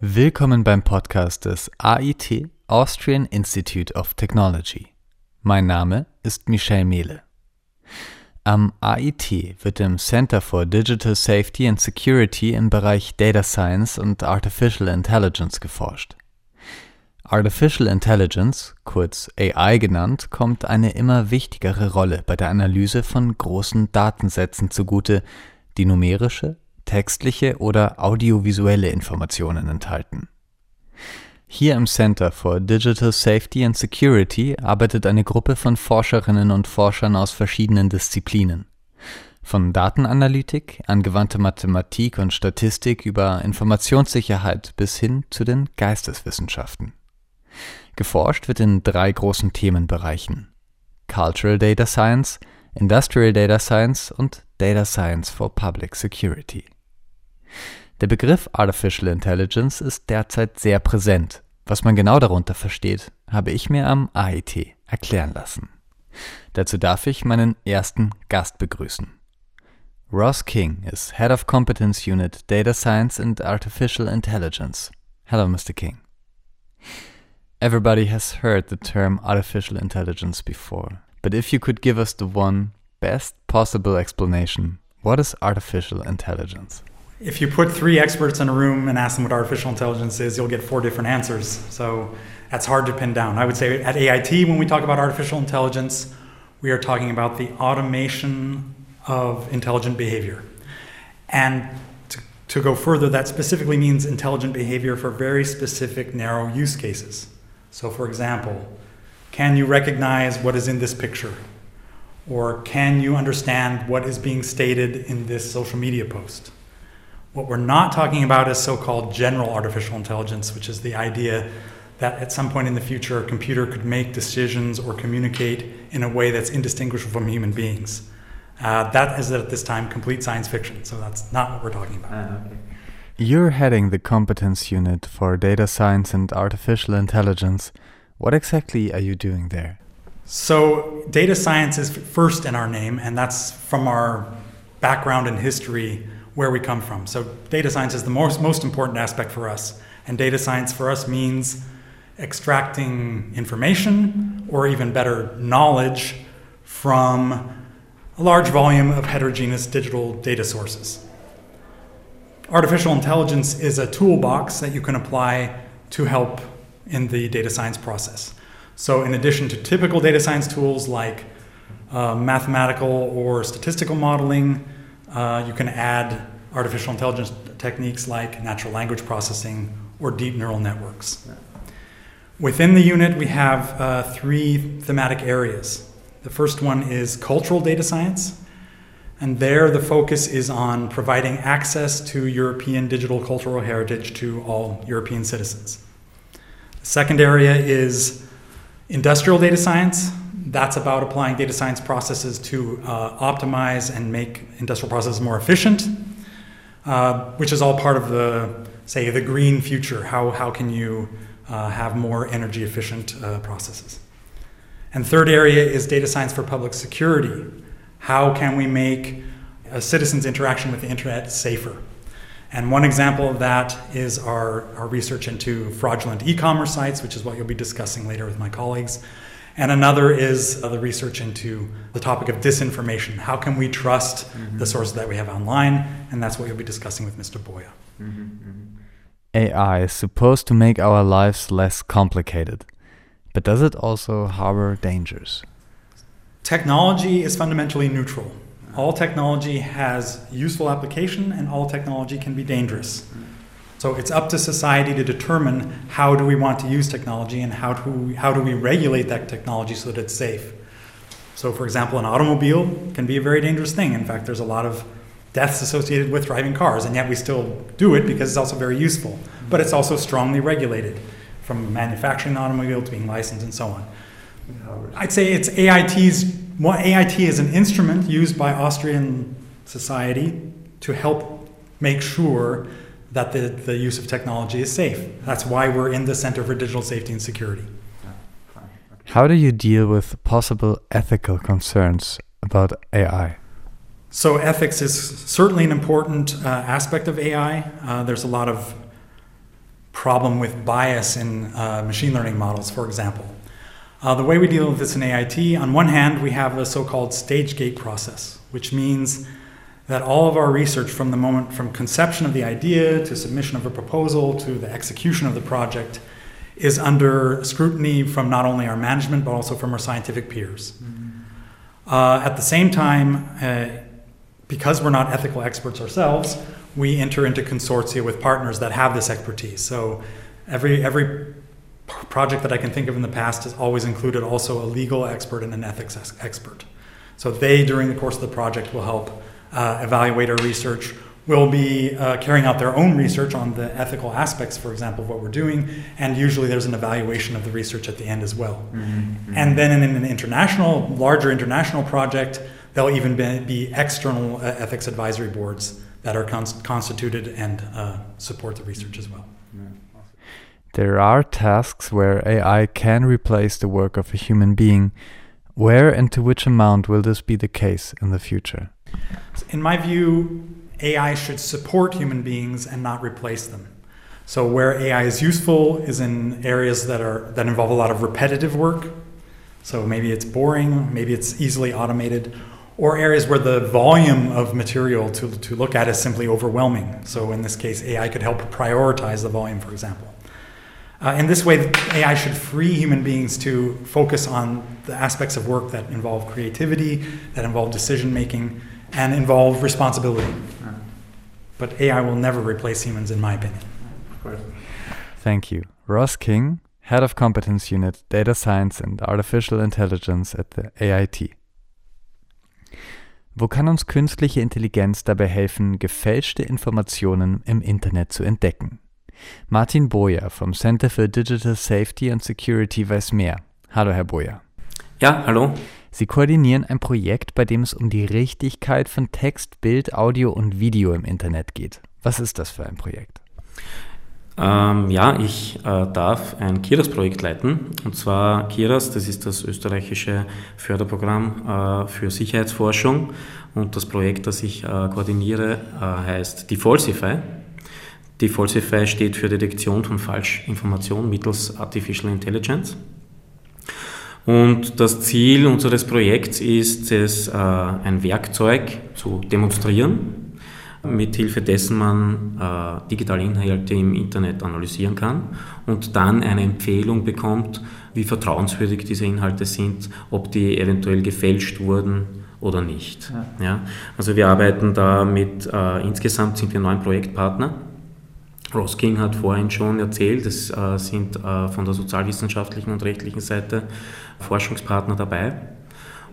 Willkommen beim Podcast des AIT Austrian Institute of Technology. Mein Name ist Michel Mehle. Am AIT wird im Center for Digital Safety and Security im Bereich Data Science und Artificial Intelligence geforscht. Artificial Intelligence, kurz AI genannt, kommt eine immer wichtigere Rolle bei der Analyse von großen Datensätzen zugute, die numerische, textliche oder audiovisuelle Informationen enthalten. Hier im Center for Digital Safety and Security arbeitet eine Gruppe von Forscherinnen und Forschern aus verschiedenen Disziplinen. Von Datenanalytik, angewandte Mathematik und Statistik über Informationssicherheit bis hin zu den Geisteswissenschaften. Geforscht wird in drei großen Themenbereichen Cultural Data Science, Industrial Data Science und Data Science for Public Security. Der Begriff Artificial Intelligence ist derzeit sehr präsent. Was man genau darunter versteht, habe ich mir am AIT erklären lassen. Dazu darf ich meinen ersten Gast begrüßen. Ross King is Head of Competence Unit Data Science and Artificial Intelligence. Hello, Mr. King. Everybody has heard the term artificial intelligence before, but if you could give us the one best possible explanation, what is artificial intelligence? If you put three experts in a room and ask them what artificial intelligence is, you'll get four different answers. So that's hard to pin down. I would say at AIT, when we talk about artificial intelligence, we are talking about the automation of intelligent behavior. And to, to go further, that specifically means intelligent behavior for very specific, narrow use cases. So, for example, can you recognize what is in this picture? Or can you understand what is being stated in this social media post? What we're not talking about is so called general artificial intelligence, which is the idea that at some point in the future a computer could make decisions or communicate in a way that's indistinguishable from human beings. Uh, that is at this time complete science fiction, so that's not what we're talking about. Uh, okay. You're heading the competence unit for data science and artificial intelligence. What exactly are you doing there? So, data science is first in our name, and that's from our background and history where we come from. So, data science is the most, most important aspect for us. And data science for us means extracting information, or even better, knowledge from a large volume of heterogeneous digital data sources artificial intelligence is a toolbox that you can apply to help in the data science process. So, in addition to typical data science tools like uh, mathematical or statistical modeling, uh, you can add artificial intelligence techniques like natural language processing or deep neural networks. Within the unit, we have uh, three thematic areas. The first one is cultural data science, and there, the focus is on providing access to European digital cultural heritage to all European citizens. The second area is industrial data science. That's about applying data science processes to uh, optimize and make industrial processes more efficient, uh, which is all part of the, say, the green future. How, how can you uh, have more energy efficient uh, processes? And third area is data science for public security how can we make a citizen's interaction with the internet safer? And one example of that is our, our research into fraudulent e commerce sites, which is what you'll be discussing later with my colleagues. And another is uh, the research into the topic of disinformation. How can we trust mm-hmm. the sources that we have online? And that's what you'll be discussing with Mr. Boyer. Mm-hmm, mm-hmm. AI is supposed to make our lives less complicated, but does it also harbor dangers? Technology is fundamentally neutral. All technology has useful application and all technology can be dangerous. So it's up to society to determine how do we want to use technology and how do we, how do we regulate that technology so that it's safe. So for example, an automobile can be a very dangerous thing. In fact, there's a lot of deaths associated with driving cars and yet we still do it because it's also very useful. But it's also strongly regulated from manufacturing the automobile to being licensed and so on. I'd say it's AIT's. Well, AIT is an instrument used by Austrian society to help make sure that the, the use of technology is safe. That's why we're in the Center for Digital Safety and Security. How do you deal with possible ethical concerns about AI? So, ethics is certainly an important uh, aspect of AI. Uh, there's a lot of problem with bias in uh, machine learning models, for example. Uh, the way we deal with this in AIT, on one hand, we have a so called stage gate process, which means that all of our research from the moment from conception of the idea to submission of a proposal to the execution of the project is under scrutiny from not only our management but also from our scientific peers. Mm-hmm. Uh, at the same time, uh, because we're not ethical experts ourselves, we enter into consortia with partners that have this expertise. So every every project that I can think of in the past has always included also a legal expert and an ethics expert. So they, during the course of the project, will help evaluate our research. Will be uh, carrying out their own research on the ethical aspects, for example, of what we're doing, and usually there's an evaluation of the research at the end as well. Mm-hmm. Mm-hmm. And then in an international, larger international project, There'll even be, be external uh, ethics advisory boards that are cons- constituted and uh, support the research as well. There are tasks where AI can replace the work of a human being. Where and to which amount will this be the case in the future? In my view, AI should support human beings and not replace them. So where AI is useful is in areas that are that involve a lot of repetitive work. So maybe it's boring, maybe it's easily automated, or areas where the volume of material to, to look at is simply overwhelming. So, in this case, AI could help prioritize the volume, for example. Uh, in this way, AI should free human beings to focus on the aspects of work that involve creativity, that involve decision making, and involve responsibility. But AI will never replace humans, in my opinion. Thank you. Ross King, Head of Competence Unit Data Science and Artificial Intelligence at the AIT. Wo kann uns künstliche Intelligenz dabei helfen, gefälschte Informationen im Internet zu entdecken? Martin Boyer vom Center for Digital Safety and Security weiß mehr. Hallo, Herr Boyer. Ja, hallo. Sie koordinieren ein Projekt, bei dem es um die Richtigkeit von Text, Bild, Audio und Video im Internet geht. Was ist das für ein Projekt? Ähm, ja, ich äh, darf ein KIRAS-Projekt leiten. Und zwar KIRAS, das ist das österreichische Förderprogramm äh, für Sicherheitsforschung. Und das Projekt, das ich äh, koordiniere, äh, heißt Defalsify. Defalsify steht für Detektion von Falschinformationen mittels Artificial Intelligence. Und das Ziel unseres Projekts ist es, äh, ein Werkzeug zu demonstrieren, mithilfe dessen man äh, digitale Inhalte im Internet analysieren kann und dann eine Empfehlung bekommt, wie vertrauenswürdig diese Inhalte sind, ob die eventuell gefälscht wurden oder nicht. Ja. ja. Also wir arbeiten da mit, äh, insgesamt sind wir neun Projektpartner. Ross King hat vorhin schon erzählt, es äh, sind äh, von der sozialwissenschaftlichen und rechtlichen Seite Forschungspartner dabei.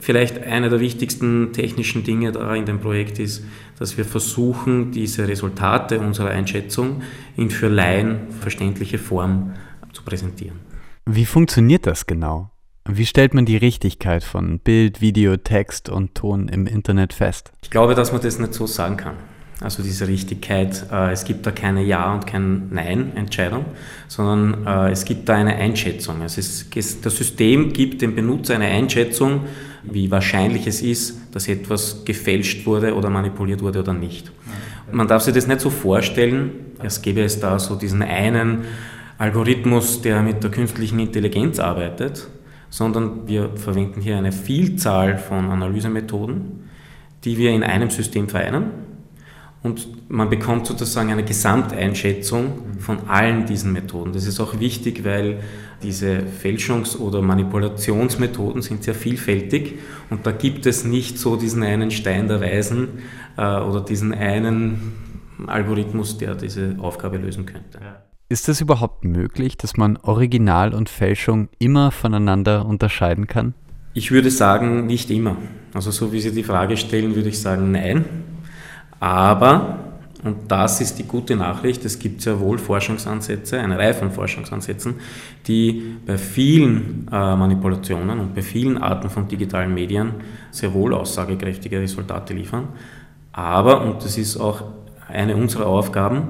Vielleicht einer der wichtigsten technischen Dinge da in dem Projekt ist, dass wir versuchen, diese Resultate unserer Einschätzung in für Laien verständliche Form zu präsentieren. Wie funktioniert das genau? Wie stellt man die Richtigkeit von Bild, Video, Text und Ton im Internet fest? Ich glaube, dass man das nicht so sagen kann. Also diese Richtigkeit, äh, es gibt da keine Ja- und kein Nein-Entscheidung, sondern äh, es gibt da eine Einschätzung. Es ist, das System gibt dem Benutzer eine Einschätzung, wie wahrscheinlich es ist, dass etwas gefälscht wurde oder manipuliert wurde oder nicht. Man darf sich das nicht so vorstellen, als gäbe es da so diesen einen Algorithmus, der mit der künstlichen Intelligenz arbeitet, sondern wir verwenden hier eine Vielzahl von Analysemethoden, die wir in einem System vereinen und man bekommt sozusagen eine Gesamteinschätzung von allen diesen Methoden. Das ist auch wichtig, weil diese Fälschungs- oder Manipulationsmethoden sind sehr vielfältig und da gibt es nicht so diesen einen Stein der Weisen äh, oder diesen einen Algorithmus, der diese Aufgabe lösen könnte. Ist es überhaupt möglich, dass man Original und Fälschung immer voneinander unterscheiden kann? Ich würde sagen, nicht immer. Also so wie Sie die Frage stellen, würde ich sagen, nein. Aber, und das ist die gute Nachricht, es gibt sehr wohl Forschungsansätze, eine Reihe von Forschungsansätzen, die bei vielen äh, Manipulationen und bei vielen Arten von digitalen Medien sehr wohl aussagekräftige Resultate liefern. Aber, und das ist auch eine unserer Aufgaben,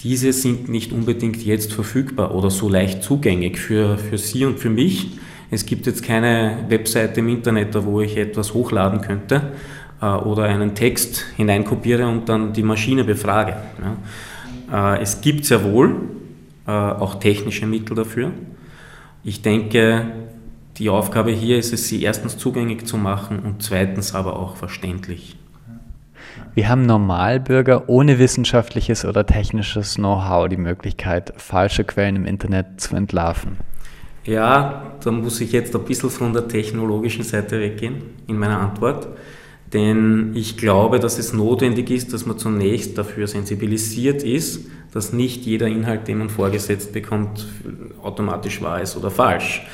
diese sind nicht unbedingt jetzt verfügbar oder so leicht zugänglich für, für Sie und für mich. Es gibt jetzt keine Webseite im Internet, wo ich etwas hochladen könnte oder einen Text hineinkopiere und dann die Maschine befrage. Äh, es gibt sehr wohl äh, auch technische Mittel dafür. Ich denke, die Aufgabe hier ist es, sie erstens zugänglich zu machen und zweitens aber auch verständlich. Wie haben Normalbürger ohne wissenschaftliches oder technisches Know-how die Möglichkeit, falsche Quellen im Internet zu entlarven? Ja, da muss ich jetzt ein bisschen von der technologischen Seite weggehen in meiner Antwort. Denn ich glaube, dass es notwendig ist, dass man zunächst dafür sensibilisiert ist, dass nicht jeder Inhalt, den man vorgesetzt bekommt, automatisch wahr ist oder falsch.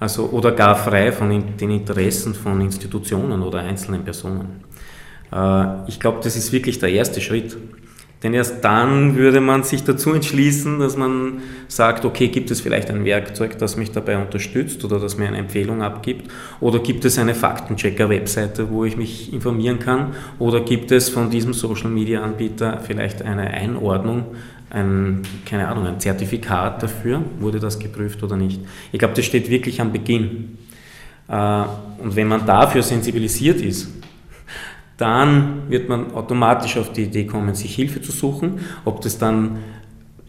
Also, oder gar frei von den Interessen von Institutionen oder einzelnen Personen. Äh, ich glaube, das ist wirklich der erste Schritt. Denn erst dann würde man sich dazu entschließen, dass man sagt, okay, gibt es vielleicht ein Werkzeug, das mich dabei unterstützt oder das mir eine Empfehlung abgibt? Oder gibt es eine Faktenchecker-Webseite, wo ich mich informieren kann? Oder gibt es von diesem Social-Media-Anbieter vielleicht eine Einordnung, ein, keine Ahnung, ein Zertifikat dafür? Wurde das geprüft oder nicht? Ich glaube, das steht wirklich am Beginn. Äh, und wenn man dafür sensibilisiert ist, dann wird man automatisch auf die Idee kommen, sich Hilfe zu suchen. Ob das dann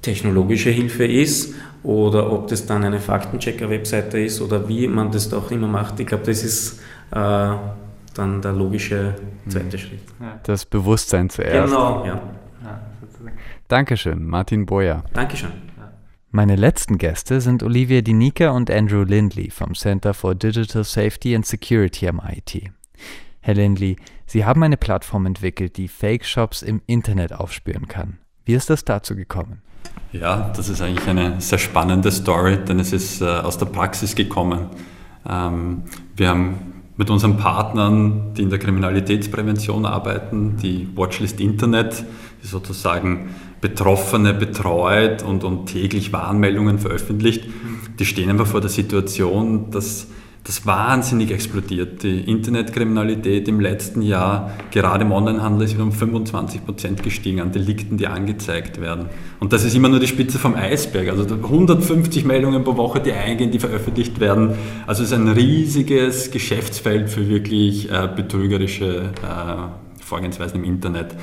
technologische Hilfe ist oder ob das dann eine Faktenchecker-Webseite ist oder wie man das auch immer macht. Ich glaube, das ist äh, dann der logische zweite mhm. Schritt. Das Bewusstsein zuerst. Genau, ja. Dankeschön, Martin Boyer. Dankeschön. Meine letzten Gäste sind Olivia Dinika und Andrew Lindley vom Center for Digital Safety and Security am IT. Herr Lindley, Sie haben eine Plattform entwickelt, die Fake-Shops im Internet aufspüren kann. Wie ist das dazu gekommen? Ja, das ist eigentlich eine sehr spannende Story, denn es ist äh, aus der Praxis gekommen. Ähm, wir haben mit unseren Partnern, die in der Kriminalitätsprävention arbeiten, die Watchlist Internet, die sozusagen Betroffene betreut und, und täglich Warnmeldungen veröffentlicht, die stehen einfach vor der Situation, dass das wahnsinnig explodiert. Die Internetkriminalität im letzten Jahr, gerade im Onlinehandel, ist wieder um 25 Prozent gestiegen an Delikten, die angezeigt werden. Und das ist immer nur die Spitze vom Eisberg. Also 150 Meldungen pro Woche, die eingehen, die veröffentlicht werden. Also es ist ein riesiges Geschäftsfeld für wirklich äh, betrügerische äh, Vorgehensweisen im Internet.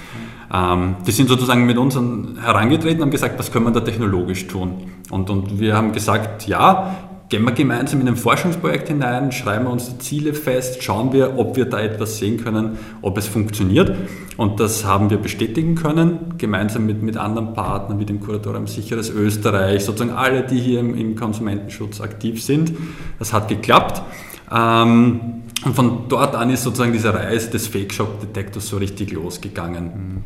Ähm, die sind sozusagen mit uns herangetreten und haben gesagt, was können wir da technologisch tun? Und, und wir haben gesagt, ja, gehen wir gemeinsam in ein Forschungsprojekt hinein, schreiben wir unsere Ziele fest, schauen wir, ob wir da etwas sehen können, ob es funktioniert. Und das haben wir bestätigen können, gemeinsam mit, mit anderen Partnern, wie dem Kuratorium Sicheres Österreich, sozusagen alle, die hier im, im Konsumentenschutz aktiv sind. Das hat geklappt. Ähm, und von dort an ist sozusagen diese Reise des Fake Shop Detektors so richtig losgegangen.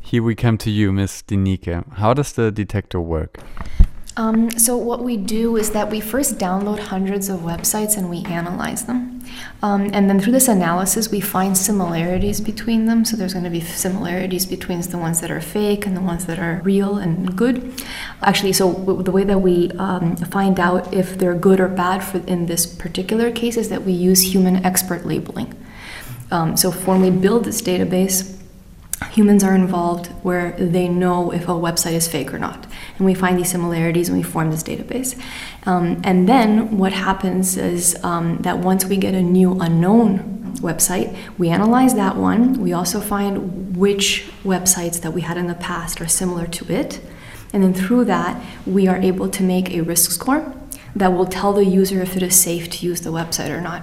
Here we come to you, Miss Dinike. How does the detector work? Um, so what we do is that we first download hundreds of websites and we analyze them. Um, and then through this analysis, we find similarities between them. So there's going to be similarities between the ones that are fake and the ones that are real and good. Actually, so the way that we um, find out if they're good or bad for in this particular case is that we use human expert labeling. Um, so when we build this database, humans are involved where they know if a website is fake or not. And we find these similarities and we form this database. Um, and then what happens is um, that once we get a new unknown website, we analyze that one. We also find which websites that we had in the past are similar to it. And then through that, we are able to make a risk score that will tell the user if it is safe to use the website or not.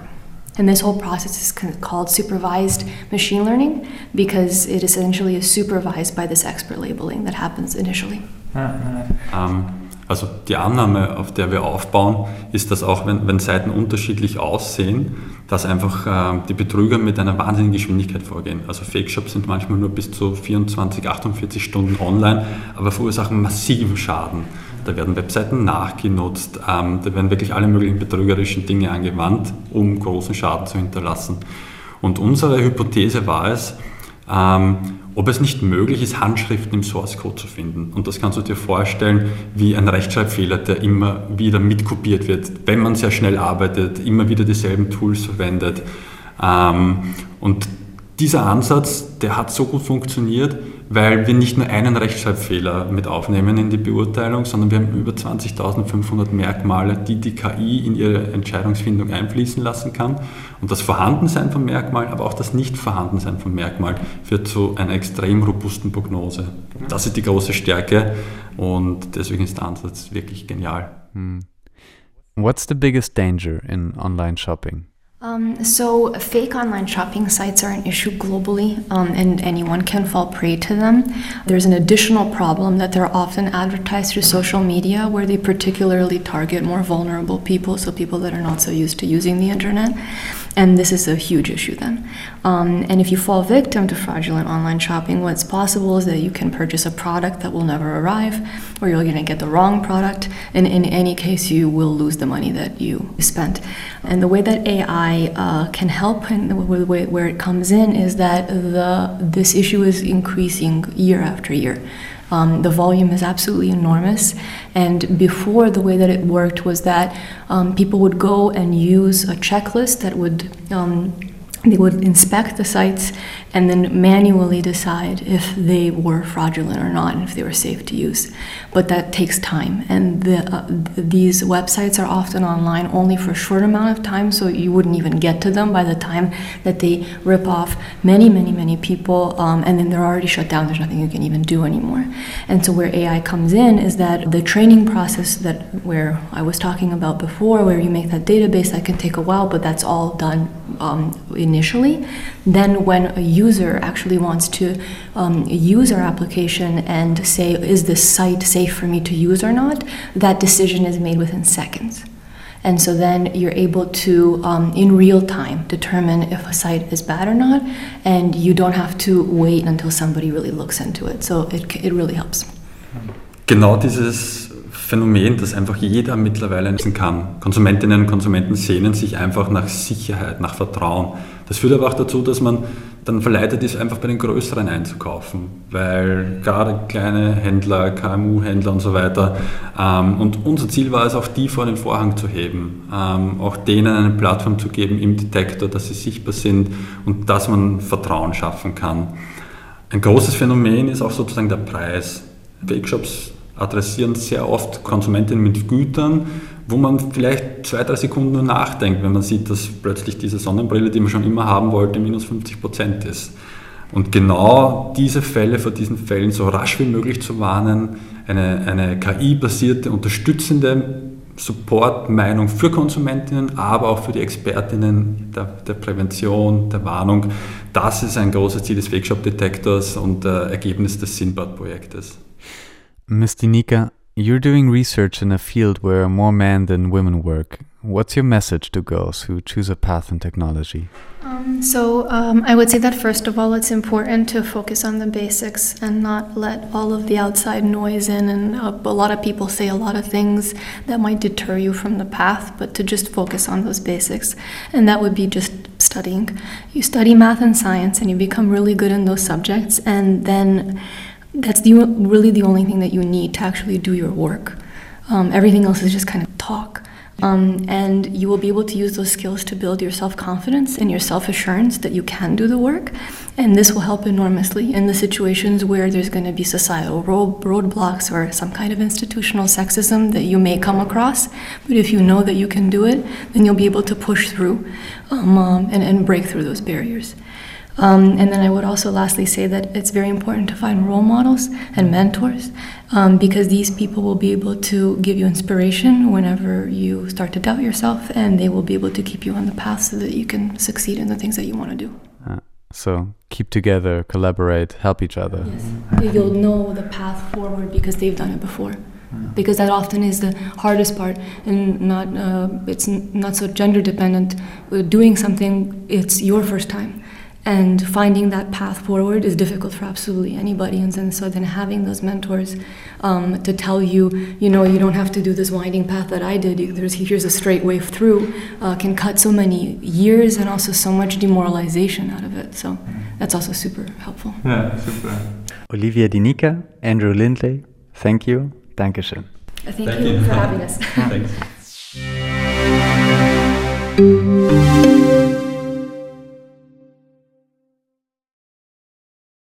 And this whole process is called supervised machine learning because it essentially is supervised by this expert labeling that happens initially. Ähm, also die Annahme, auf der wir aufbauen, ist, dass auch wenn, wenn Seiten unterschiedlich aussehen, dass einfach äh, die Betrüger mit einer wahnsinnigen Geschwindigkeit vorgehen. Also Fake-Shops sind manchmal nur bis zu 24, 48 Stunden online, aber verursachen massiven Schaden. Da werden Webseiten nachgenutzt, ähm, da werden wirklich alle möglichen betrügerischen Dinge angewandt, um großen Schaden zu hinterlassen. Und unsere Hypothese war es, ähm, ob es nicht möglich ist, Handschriften im Source Code zu finden. Und das kannst du dir vorstellen wie ein Rechtschreibfehler, der immer wieder mitkopiert wird, wenn man sehr schnell arbeitet, immer wieder dieselben Tools verwendet. Ähm, und dieser Ansatz, der hat so gut funktioniert, weil wir nicht nur einen Rechtschreibfehler mit aufnehmen in die Beurteilung, sondern wir haben über 20.500 Merkmale, die die KI in ihre Entscheidungsfindung einfließen lassen kann. Und das Vorhandensein von Merkmalen, aber auch das Nicht-Vorhandensein von Merkmalen führt zu einer extrem robusten Prognose. Das ist die große Stärke und deswegen ist der Ansatz wirklich genial. Hmm. What's the biggest danger in online shopping? Um, so, fake online shopping sites are an issue globally, um, and anyone can fall prey to them. There's an additional problem that they're often advertised through social media, where they particularly target more vulnerable people, so people that are not so used to using the internet. And this is a huge issue then. Um, and if you fall victim to fraudulent online shopping, what's possible is that you can purchase a product that will never arrive, or you're going to get the wrong product. And in any case, you will lose the money that you spent. And the way that AI uh, can help and where it comes in is that the this issue is increasing year after year. Um, the volume is absolutely enormous. And before, the way that it worked was that um, people would go and use a checklist that would um, they would inspect the sites and then manually decide if they were fraudulent or not and if they were safe to use. But that takes time, and the, uh, these websites are often online only for a short amount of time, so you wouldn't even get to them by the time that they rip off many, many, many people, um, and then they're already shut down. There's nothing you can even do anymore. And so where AI comes in is that the training process that where I was talking about before, where you make that database, that can take a while, but that's all done um, initially. Then when a user actually wants to um, use our application and say, is this site safe for me to use or not, that decision is made within seconds. And so then you're able to, um, in real time, determine if a site is bad or not, and you don't have to wait until somebody really looks into it. So it, it really helps. Genau dieses Phänomen, das einfach jeder mittlerweile nutzen kann. Konsumentinnen und Konsumenten sehnen sich einfach nach Sicherheit, nach Vertrauen. Das führt aber auch dazu, dass man dann verleitet ist, einfach bei den Größeren einzukaufen, weil gerade kleine Händler, KMU-Händler und so weiter. Ähm, und unser Ziel war es, auch die vor den Vorhang zu heben, ähm, auch denen eine Plattform zu geben im Detektor, dass sie sichtbar sind und dass man Vertrauen schaffen kann. Ein großes Phänomen ist auch sozusagen der Preis. Fake-Shops adressieren sehr oft Konsumentinnen mit Gütern, wo man vielleicht zwei, drei Sekunden nur nachdenkt, wenn man sieht, dass plötzlich diese Sonnenbrille, die man schon immer haben wollte, minus 50 Prozent ist. Und genau diese Fälle vor diesen Fällen so rasch wie möglich zu warnen, eine, eine KI-basierte, unterstützende Support-Meinung für Konsumentinnen, aber auch für die Expertinnen der, der, Prävention, der Warnung. Das ist ein großes Ziel des Wegshop-Detektors und äh, Ergebnis des Sinbad-Projektes. Ms. You're doing research in a field where more men than women work. What's your message to girls who choose a path in technology? Um, so, um, I would say that first of all, it's important to focus on the basics and not let all of the outside noise in. And uh, a lot of people say a lot of things that might deter you from the path, but to just focus on those basics. And that would be just studying. You study math and science, and you become really good in those subjects, and then that's the, really the only thing that you need to actually do your work. Um, everything else is just kind of talk. Um, and you will be able to use those skills to build your self confidence and your self assurance that you can do the work. And this will help enormously in the situations where there's going to be societal road, roadblocks or some kind of institutional sexism that you may come across. But if you know that you can do it, then you'll be able to push through um, um, and, and break through those barriers. Um, and then I would also lastly say that it's very important to find role models and mentors um, because these people will be able to give you inspiration whenever you start to doubt yourself and they will be able to keep you on the path so that you can succeed in the things that you want to do. Uh, so keep together, collaborate, help each other. Yes. You'll know the path forward because they've done it before. Because that often is the hardest part, and not uh, it's not so gender dependent. Doing something, it's your first time and finding that path forward is difficult for absolutely anybody. And so then having those mentors um, to tell you you know you don't have to do this winding path that i did. There's, here's a straight way through uh, can cut so many years and also so much demoralization out of it. So that's also super helpful. Yeah super. Olivia Dinica, andrew lindley thank you. Dankeschön. Thank, thank you, you, for having us. Thanks